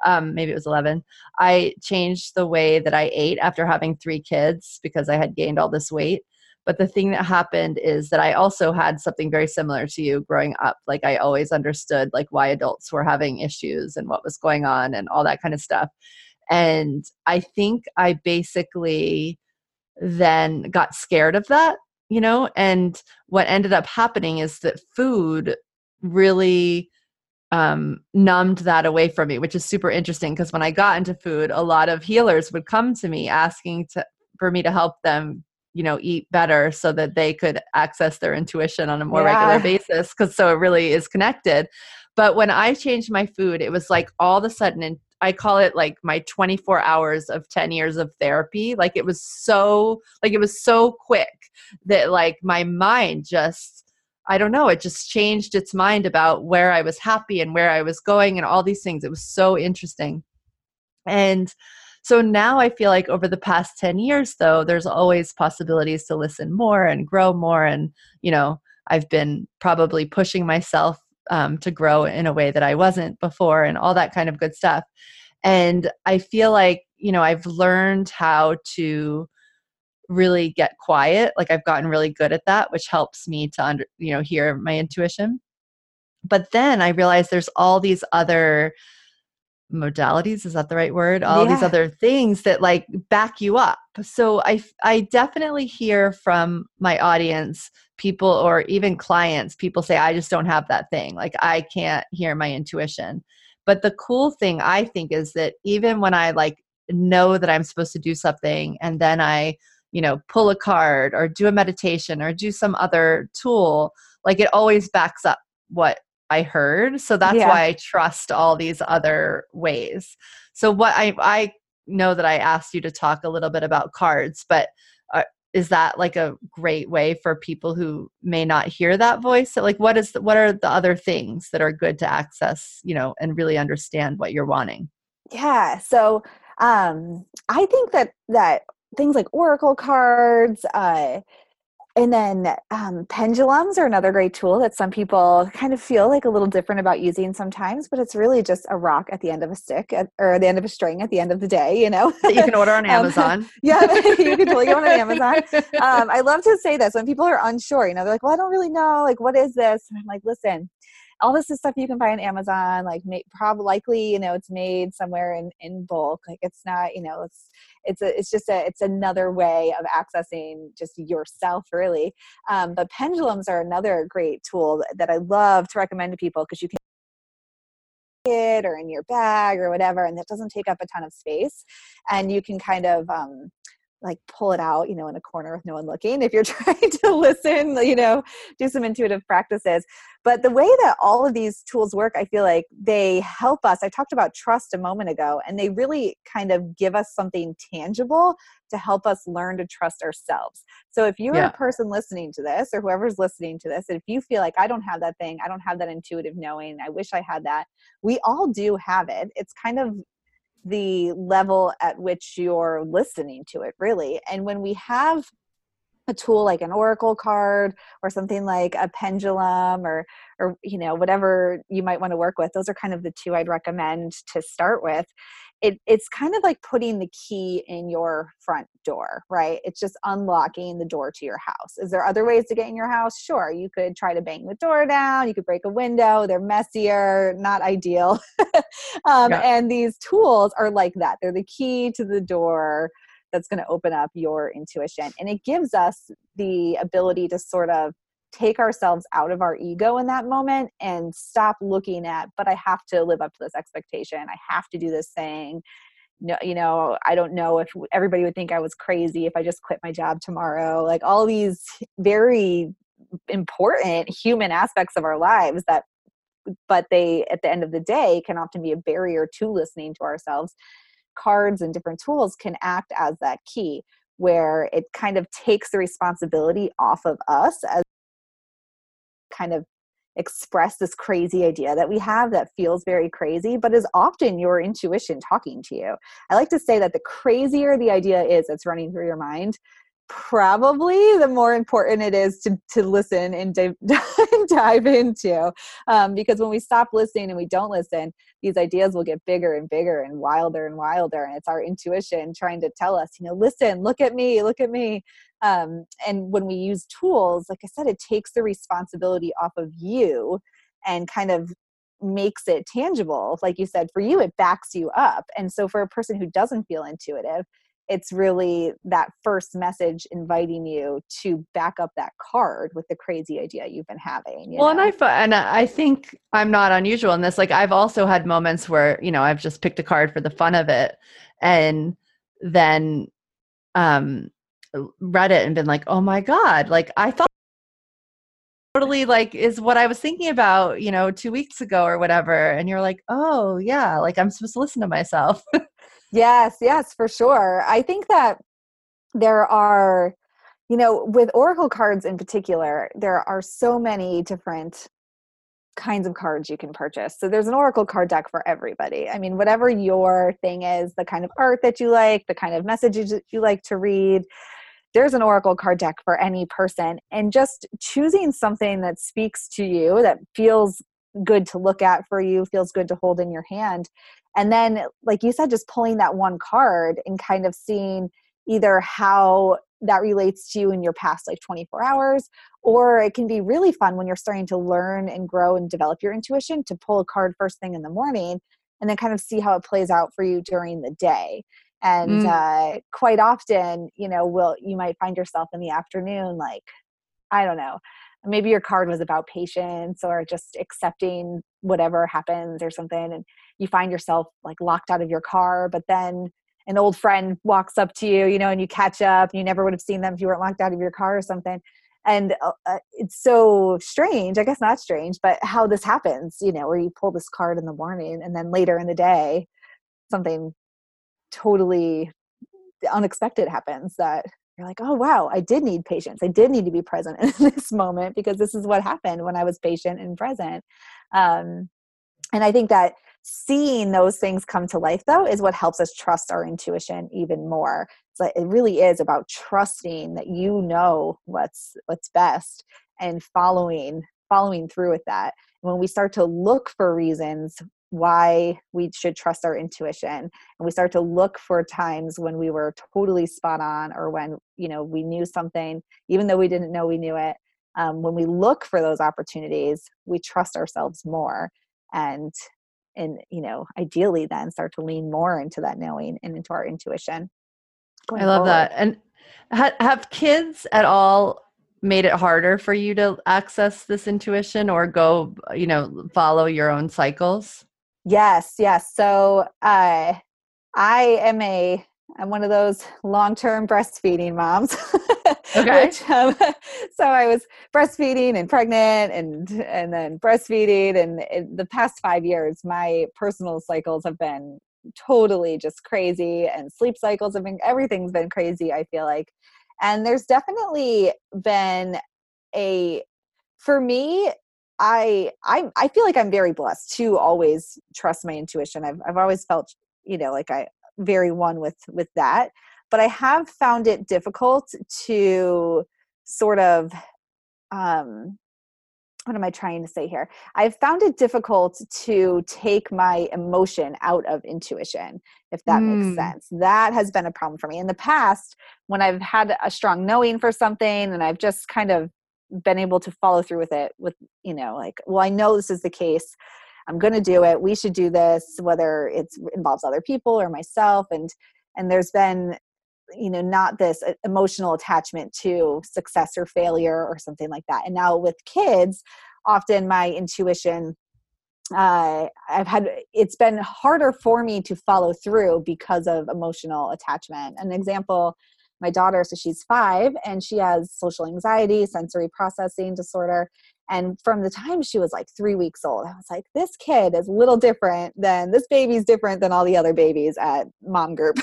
um, maybe it was eleven. I changed the way that I ate after having three kids because I had gained all this weight, but the thing that happened is that I also had something very similar to you growing up. Like I always understood like why adults were having issues and what was going on and all that kind of stuff. And I think I basically then got scared of that, you know, and what ended up happening is that food really um, numbed that away from me, which is super interesting because when I got into food, a lot of healers would come to me asking to for me to help them you know eat better so that they could access their intuition on a more yeah. regular basis because so it really is connected but when i changed my food it was like all of a sudden and i call it like my 24 hours of 10 years of therapy like it was so like it was so quick that like my mind just I don't know, it just changed its mind about where I was happy and where I was going and all these things. It was so interesting. And so now I feel like over the past 10 years, though, there's always possibilities to listen more and grow more. And, you know, I've been probably pushing myself um, to grow in a way that I wasn't before and all that kind of good stuff. And I feel like, you know, I've learned how to really get quiet. Like I've gotten really good at that, which helps me to under, you know, hear my intuition. But then I realized there's all these other modalities is that the right word? All yeah. these other things that like back you up. So i i definitely hear from my audience people or even clients people say i just don't have that thing. Like i can't hear my intuition. But the cool thing i think is that even when i like know that i'm supposed to do something and then i you know pull a card or do a meditation or do some other tool like it always backs up what I heard. So that's yeah. why I trust all these other ways. So what I I know that I asked you to talk a little bit about cards, but uh, is that like a great way for people who may not hear that voice? So like what is the, what are the other things that are good to access, you know, and really understand what you're wanting? Yeah. So um I think that that things like oracle cards, uh and then um, pendulums are another great tool that some people kind of feel like a little different about using sometimes, but it's really just a rock at the end of a stick at, or the end of a string at the end of the day, you know? That you can order on [laughs] um, Amazon. Um, [laughs] yeah, [laughs] you can totally go on Amazon. Um, I love to say this when people are unsure, you know, they're like, well, I don't really know, like, what is this? And I'm like, listen, all this is stuff you can buy on Amazon. Like, probably likely, you know, it's made somewhere in in bulk. Like, it's not, you know, it's it's a it's just a it's another way of accessing just yourself, really. Um, but pendulums are another great tool that I love to recommend to people because you can [laughs] it or in your bag or whatever and that doesn't take up a ton of space and you can kind of um, like pull it out, you know, in a corner with no one looking if you're [laughs] trying to listen, you know, do some intuitive practices. But the way that all of these tools work, I feel like they help us. I talked about trust a moment ago, and they really kind of give us something tangible to help us learn to trust ourselves. So if you're yeah. a person listening to this or whoever's listening to this, if you feel like I don't have that thing, I don't have that intuitive knowing, I wish I had that, we all do have it. It's kind of the level at which you're listening to it really. And when we have a tool like an oracle card or something like a pendulum or or you know whatever you might want to work with those are kind of the two i'd recommend to start with. It, it's kind of like putting the key in your front door right it's just unlocking the door to your house is there other ways to get in your house sure you could try to bang the door down you could break a window they're messier not ideal [laughs] um, yeah. and these tools are like that they're the key to the door that's going to open up your intuition. And it gives us the ability to sort of take ourselves out of our ego in that moment and stop looking at, but I have to live up to this expectation. I have to do this thing. No, you know, I don't know if everybody would think I was crazy if I just quit my job tomorrow. Like all these very important human aspects of our lives that but they at the end of the day can often be a barrier to listening to ourselves cards and different tools can act as that key where it kind of takes the responsibility off of us as kind of express this crazy idea that we have that feels very crazy, but is often your intuition talking to you. I like to say that the crazier the idea is that's running through your mind, probably the more important it is to, to listen and dive, [laughs] dive into. Um, because when we stop listening and we don't listen, these ideas will get bigger and bigger and wilder and wilder. And it's our intuition trying to tell us, you know, listen, look at me, look at me. Um, and when we use tools, like I said, it takes the responsibility off of you and kind of makes it tangible. Like you said, for you, it backs you up. And so for a person who doesn't feel intuitive, it's really that first message inviting you to back up that card with the crazy idea you've been having. well, know? and I and I think I'm not unusual in this. Like I've also had moments where you know I've just picked a card for the fun of it, and then um read it and been like, oh my god, like I thought totally like is what I was thinking about, you know, two weeks ago or whatever. And you're like, oh yeah, like I'm supposed to listen to myself. [laughs] Yes, yes, for sure. I think that there are, you know, with Oracle cards in particular, there are so many different kinds of cards you can purchase. So there's an Oracle card deck for everybody. I mean, whatever your thing is, the kind of art that you like, the kind of messages that you like to read, there's an Oracle card deck for any person. And just choosing something that speaks to you, that feels good to look at for you, feels good to hold in your hand, and then like you said just pulling that one card and kind of seeing either how that relates to you in your past like 24 hours or it can be really fun when you're starting to learn and grow and develop your intuition to pull a card first thing in the morning and then kind of see how it plays out for you during the day and mm. uh, quite often you know will you might find yourself in the afternoon like i don't know maybe your card was about patience or just accepting whatever happens or something and you find yourself like locked out of your car but then an old friend walks up to you you know and you catch up you never would have seen them if you weren't locked out of your car or something and uh, uh, it's so strange i guess not strange but how this happens you know where you pull this card in the morning and then later in the day something totally unexpected happens that you're like, oh, wow, I did need patience. I did need to be present [laughs] in this moment because this is what happened when I was patient and present. Um, and I think that seeing those things come to life, though, is what helps us trust our intuition even more. So it really is about trusting that you know what's what's best and following following through with that. When we start to look for reasons why we should trust our intuition and we start to look for times when we were totally spot on or when you know we knew something even though we didn't know we knew it um, when we look for those opportunities we trust ourselves more and and you know ideally then start to lean more into that knowing and into our intuition i love forward. that and ha- have kids at all made it harder for you to access this intuition or go you know follow your own cycles Yes, yes. So uh, I am a I'm one of those long-term breastfeeding moms. [laughs] Okay. Which, um, [laughs] so I was breastfeeding and pregnant, and and then breastfeeding, and in the past five years, my personal cycles have been totally just crazy, and sleep cycles have been everything's been crazy. I feel like, and there's definitely been a for me I I I feel like I'm very blessed to always trust my intuition. I've I've always felt you know like I very one with with that, but I have found it difficult to sort of um what am I trying to say here? I've found it difficult to take my emotion out of intuition, if that mm. makes sense. That has been a problem for me. In the past, when I've had a strong knowing for something and I've just kind of been able to follow through with it with you know like well i know this is the case i'm going to do it we should do this whether it involves other people or myself and and there's been you know not this uh, emotional attachment to success or failure or something like that and now with kids often my intuition uh, I've had it's been harder for me to follow through because of emotional attachment. An example my daughter, so she's five, and she has social anxiety, sensory processing disorder. And from the time she was like three weeks old, I was like, this kid is a little different than this baby's different than all the other babies at mom group.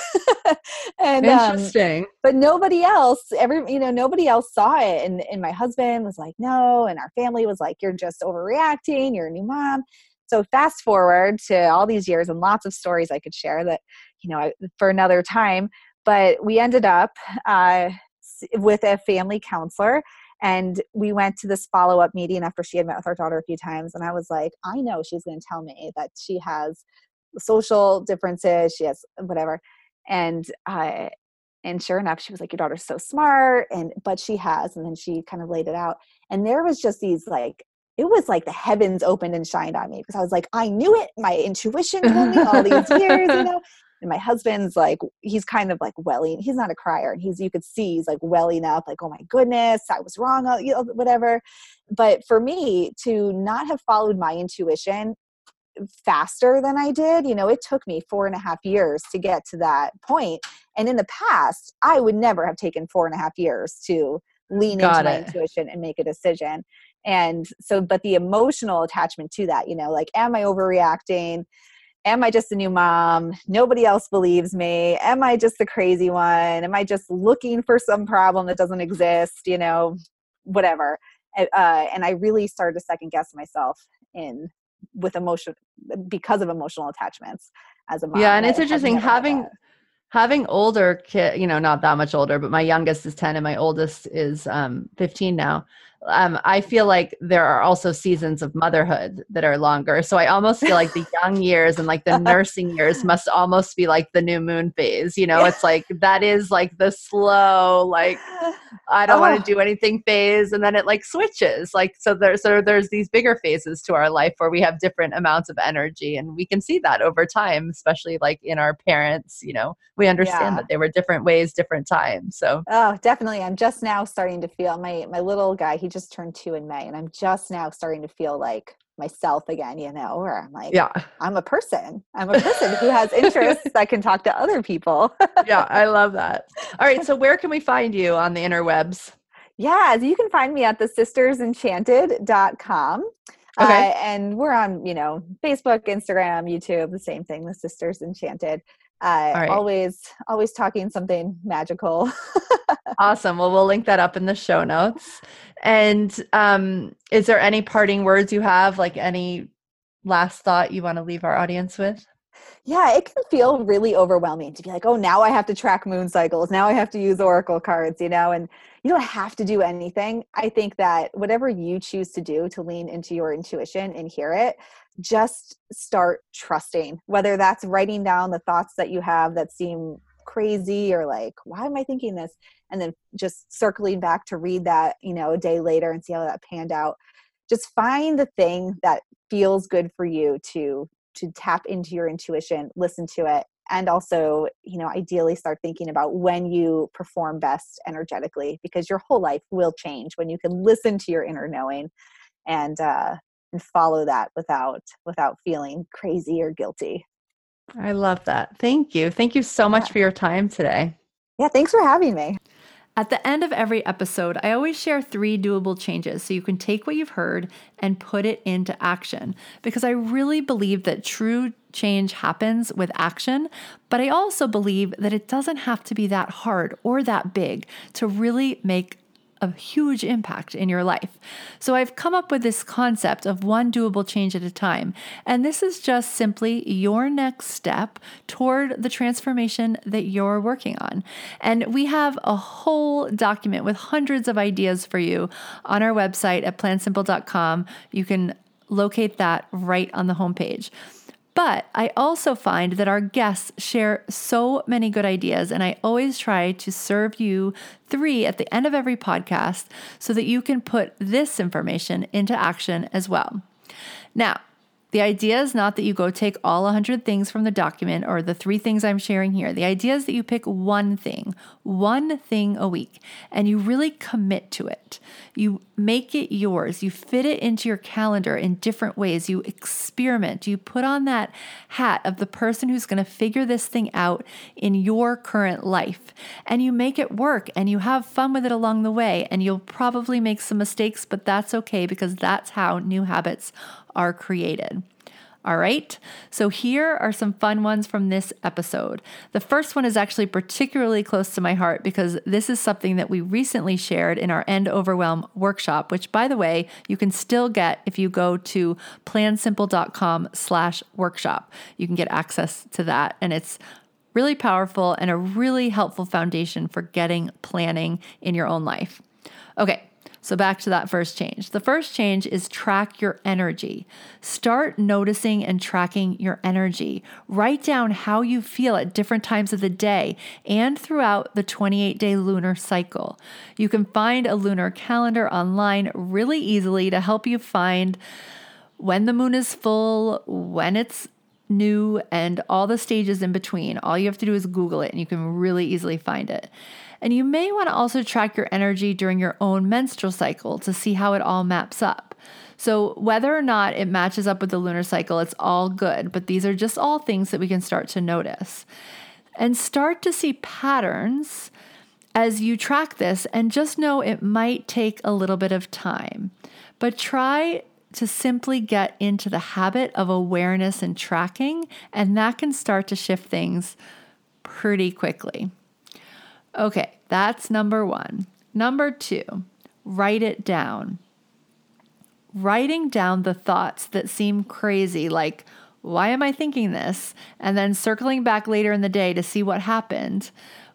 [laughs] and um, interesting. Um, but nobody else, every you know, nobody else saw it. And and my husband was like, no, and our family was like, you're just overreacting, you're a new mom. So fast forward to all these years and lots of stories I could share that, you know, for another time. But we ended up uh, with a family counselor and we went to this follow up meeting after she had met with our daughter a few times. And I was like, I know she's going to tell me that she has social differences, she has whatever. And, uh, and sure enough, she was like, Your daughter's so smart. And, but she has. And then she kind of laid it out. And there was just these like, it was like the heavens opened and shined on me because I was like, I knew it. My intuition told me all these years, you [laughs] know and my husband's like he's kind of like welling he's not a crier and he's you could see he's like welling up like oh my goodness i was wrong uh, you know, whatever. But for me to not have followed my intuition faster than i did you know it took me four and a half years to get to that point. And in the past i would never have taken four and a half years to lean Got into it. my intuition and make a decision. And so but the emotional attachment to that you know like am i overreacting am I just a new mom? Nobody else believes me. Am I just the crazy one? Am I just looking for some problem that doesn't exist? You know, whatever. Uh, and I really started to second guess myself in with emotion because of emotional attachments as a mom. Yeah, and it's interesting having having older kid, you know, not that much older, but my youngest is 10 and my oldest is um, 15 now um, I feel like there are also seasons of motherhood that are longer. So I almost feel like the young [laughs] years and like the nursing years must almost be like the new moon phase. You know, it's like that is like the slow, like [sighs] I don't oh. want to do anything phase, and then it like switches. Like so, there's so there's these bigger phases to our life where we have different amounts of energy, and we can see that over time, especially like in our parents. You know, we understand yeah. that they were different ways, different times. So oh, definitely. I'm just now starting to feel my my little guy. He just turned two in May, and I'm just now starting to feel like myself again, you know, where I'm like, yeah, I'm a person. I'm a person who has interests [laughs] that can talk to other people. yeah, I [laughs] love that. All right. So where can we find you on the interwebs? Yeah, you can find me at the sistersenchanted.com. Okay. Uh, and we're on, you know, Facebook, Instagram, YouTube, the same thing, the Sisters Enchanted. Uh, right. always always talking something magical [laughs] awesome well we'll link that up in the show notes and um is there any parting words you have like any last thought you want to leave our audience with yeah, it can feel really overwhelming to be like, oh, now I have to track moon cycles. Now I have to use oracle cards, you know, and you don't have to do anything. I think that whatever you choose to do to lean into your intuition and hear it, just start trusting, whether that's writing down the thoughts that you have that seem crazy or like, why am I thinking this? And then just circling back to read that, you know, a day later and see how that panned out. Just find the thing that feels good for you to to tap into your intuition listen to it and also you know ideally start thinking about when you perform best energetically because your whole life will change when you can listen to your inner knowing and uh and follow that without without feeling crazy or guilty. I love that. Thank you. Thank you so much yeah. for your time today. Yeah thanks for having me. At the end of every episode, I always share three doable changes so you can take what you've heard and put it into action because I really believe that true change happens with action, but I also believe that it doesn't have to be that hard or that big to really make a huge impact in your life. So I've come up with this concept of one doable change at a time. And this is just simply your next step toward the transformation that you're working on. And we have a whole document with hundreds of ideas for you on our website at plansimple.com. You can locate that right on the homepage. But I also find that our guests share so many good ideas, and I always try to serve you three at the end of every podcast so that you can put this information into action as well. Now, The idea is not that you go take all 100 things from the document or the three things I'm sharing here. The idea is that you pick one thing, one thing a week, and you really commit to it. You make it yours. You fit it into your calendar in different ways. You experiment. You put on that hat of the person who's going to figure this thing out in your current life. And you make it work and you have fun with it along the way. And you'll probably make some mistakes, but that's okay because that's how new habits are created. All right, so here are some fun ones from this episode. The first one is actually particularly close to my heart because this is something that we recently shared in our End Overwhelm workshop, which by the way, you can still get if you go to plansimple.com slash workshop. You can get access to that and it's really powerful and a really helpful foundation for getting planning in your own life. Okay, so, back to that first change. The first change is track your energy. Start noticing and tracking your energy. Write down how you feel at different times of the day and throughout the 28 day lunar cycle. You can find a lunar calendar online really easily to help you find when the moon is full, when it's new, and all the stages in between. All you have to do is Google it and you can really easily find it. And you may want to also track your energy during your own menstrual cycle to see how it all maps up. So, whether or not it matches up with the lunar cycle, it's all good, but these are just all things that we can start to notice. And start to see patterns as you track this, and just know it might take a little bit of time. But try to simply get into the habit of awareness and tracking, and that can start to shift things pretty quickly. Okay, that's number one. Number two, write it down. Writing down the thoughts that seem crazy, like, why am I thinking this? And then circling back later in the day to see what happened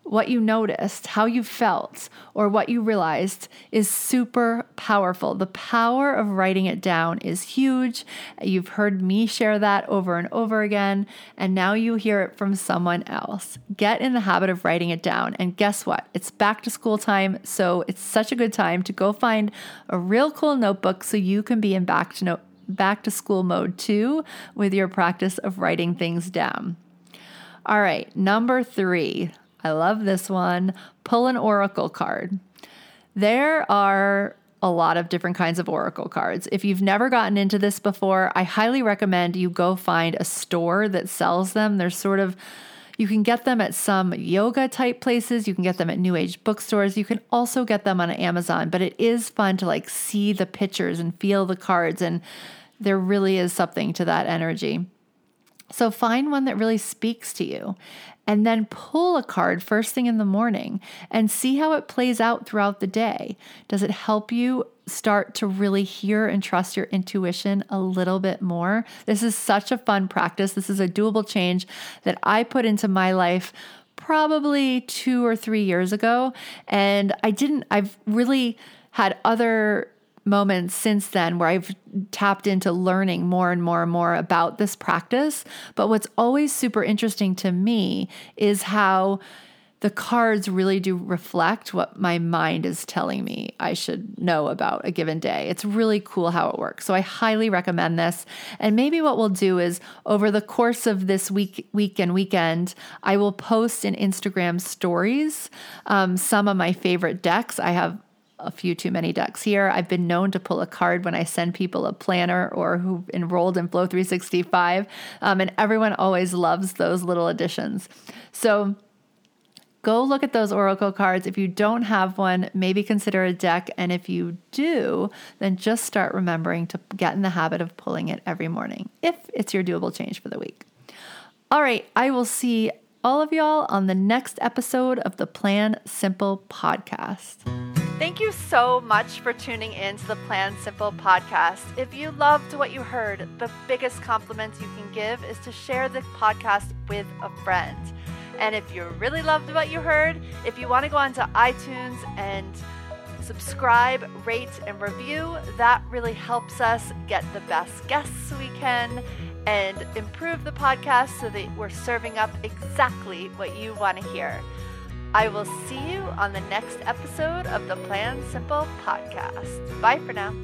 what you noticed, how you felt, or what you realized is super powerful. The power of writing it down is huge. You've heard me share that over and over again, and now you hear it from someone else. Get in the habit of writing it down. And guess what? It's back to school time, so it's such a good time to go find a real cool notebook so you can be in back to no- back to school mode too with your practice of writing things down. All right, number 3 I love this one. Pull an oracle card. There are a lot of different kinds of oracle cards. If you've never gotten into this before, I highly recommend you go find a store that sells them. They're sort of you can get them at some yoga type places. You can get them at new age bookstores. You can also get them on Amazon, but it is fun to like see the pictures and feel the cards. And there really is something to that energy. So find one that really speaks to you and then pull a card first thing in the morning and see how it plays out throughout the day. Does it help you start to really hear and trust your intuition a little bit more? This is such a fun practice. This is a doable change that I put into my life probably two or three years ago. And I didn't, I've really had other moments since then where I've tapped into learning more and more and more about this practice. But what's always super interesting to me is how the cards really do reflect what my mind is telling me I should know about a given day. It's really cool how it works. So I highly recommend this. And maybe what we'll do is over the course of this week, week and weekend, I will post in Instagram stories um, some of my favorite decks. I have a few too many ducks here. I've been known to pull a card when I send people a planner or who enrolled in Flow 365, um, and everyone always loves those little additions. So go look at those Oracle cards. If you don't have one, maybe consider a deck. And if you do, then just start remembering to get in the habit of pulling it every morning if it's your doable change for the week. All right, I will see all of y'all on the next episode of the Plan Simple podcast. Thank you so much for tuning in to the Plan Simple podcast. If you loved what you heard, the biggest compliment you can give is to share the podcast with a friend. And if you really loved what you heard, if you want to go onto iTunes and subscribe, rate, and review, that really helps us get the best guests we can and improve the podcast so that we're serving up exactly what you want to hear. I will see you on the next episode of the Plan Simple podcast. Bye for now.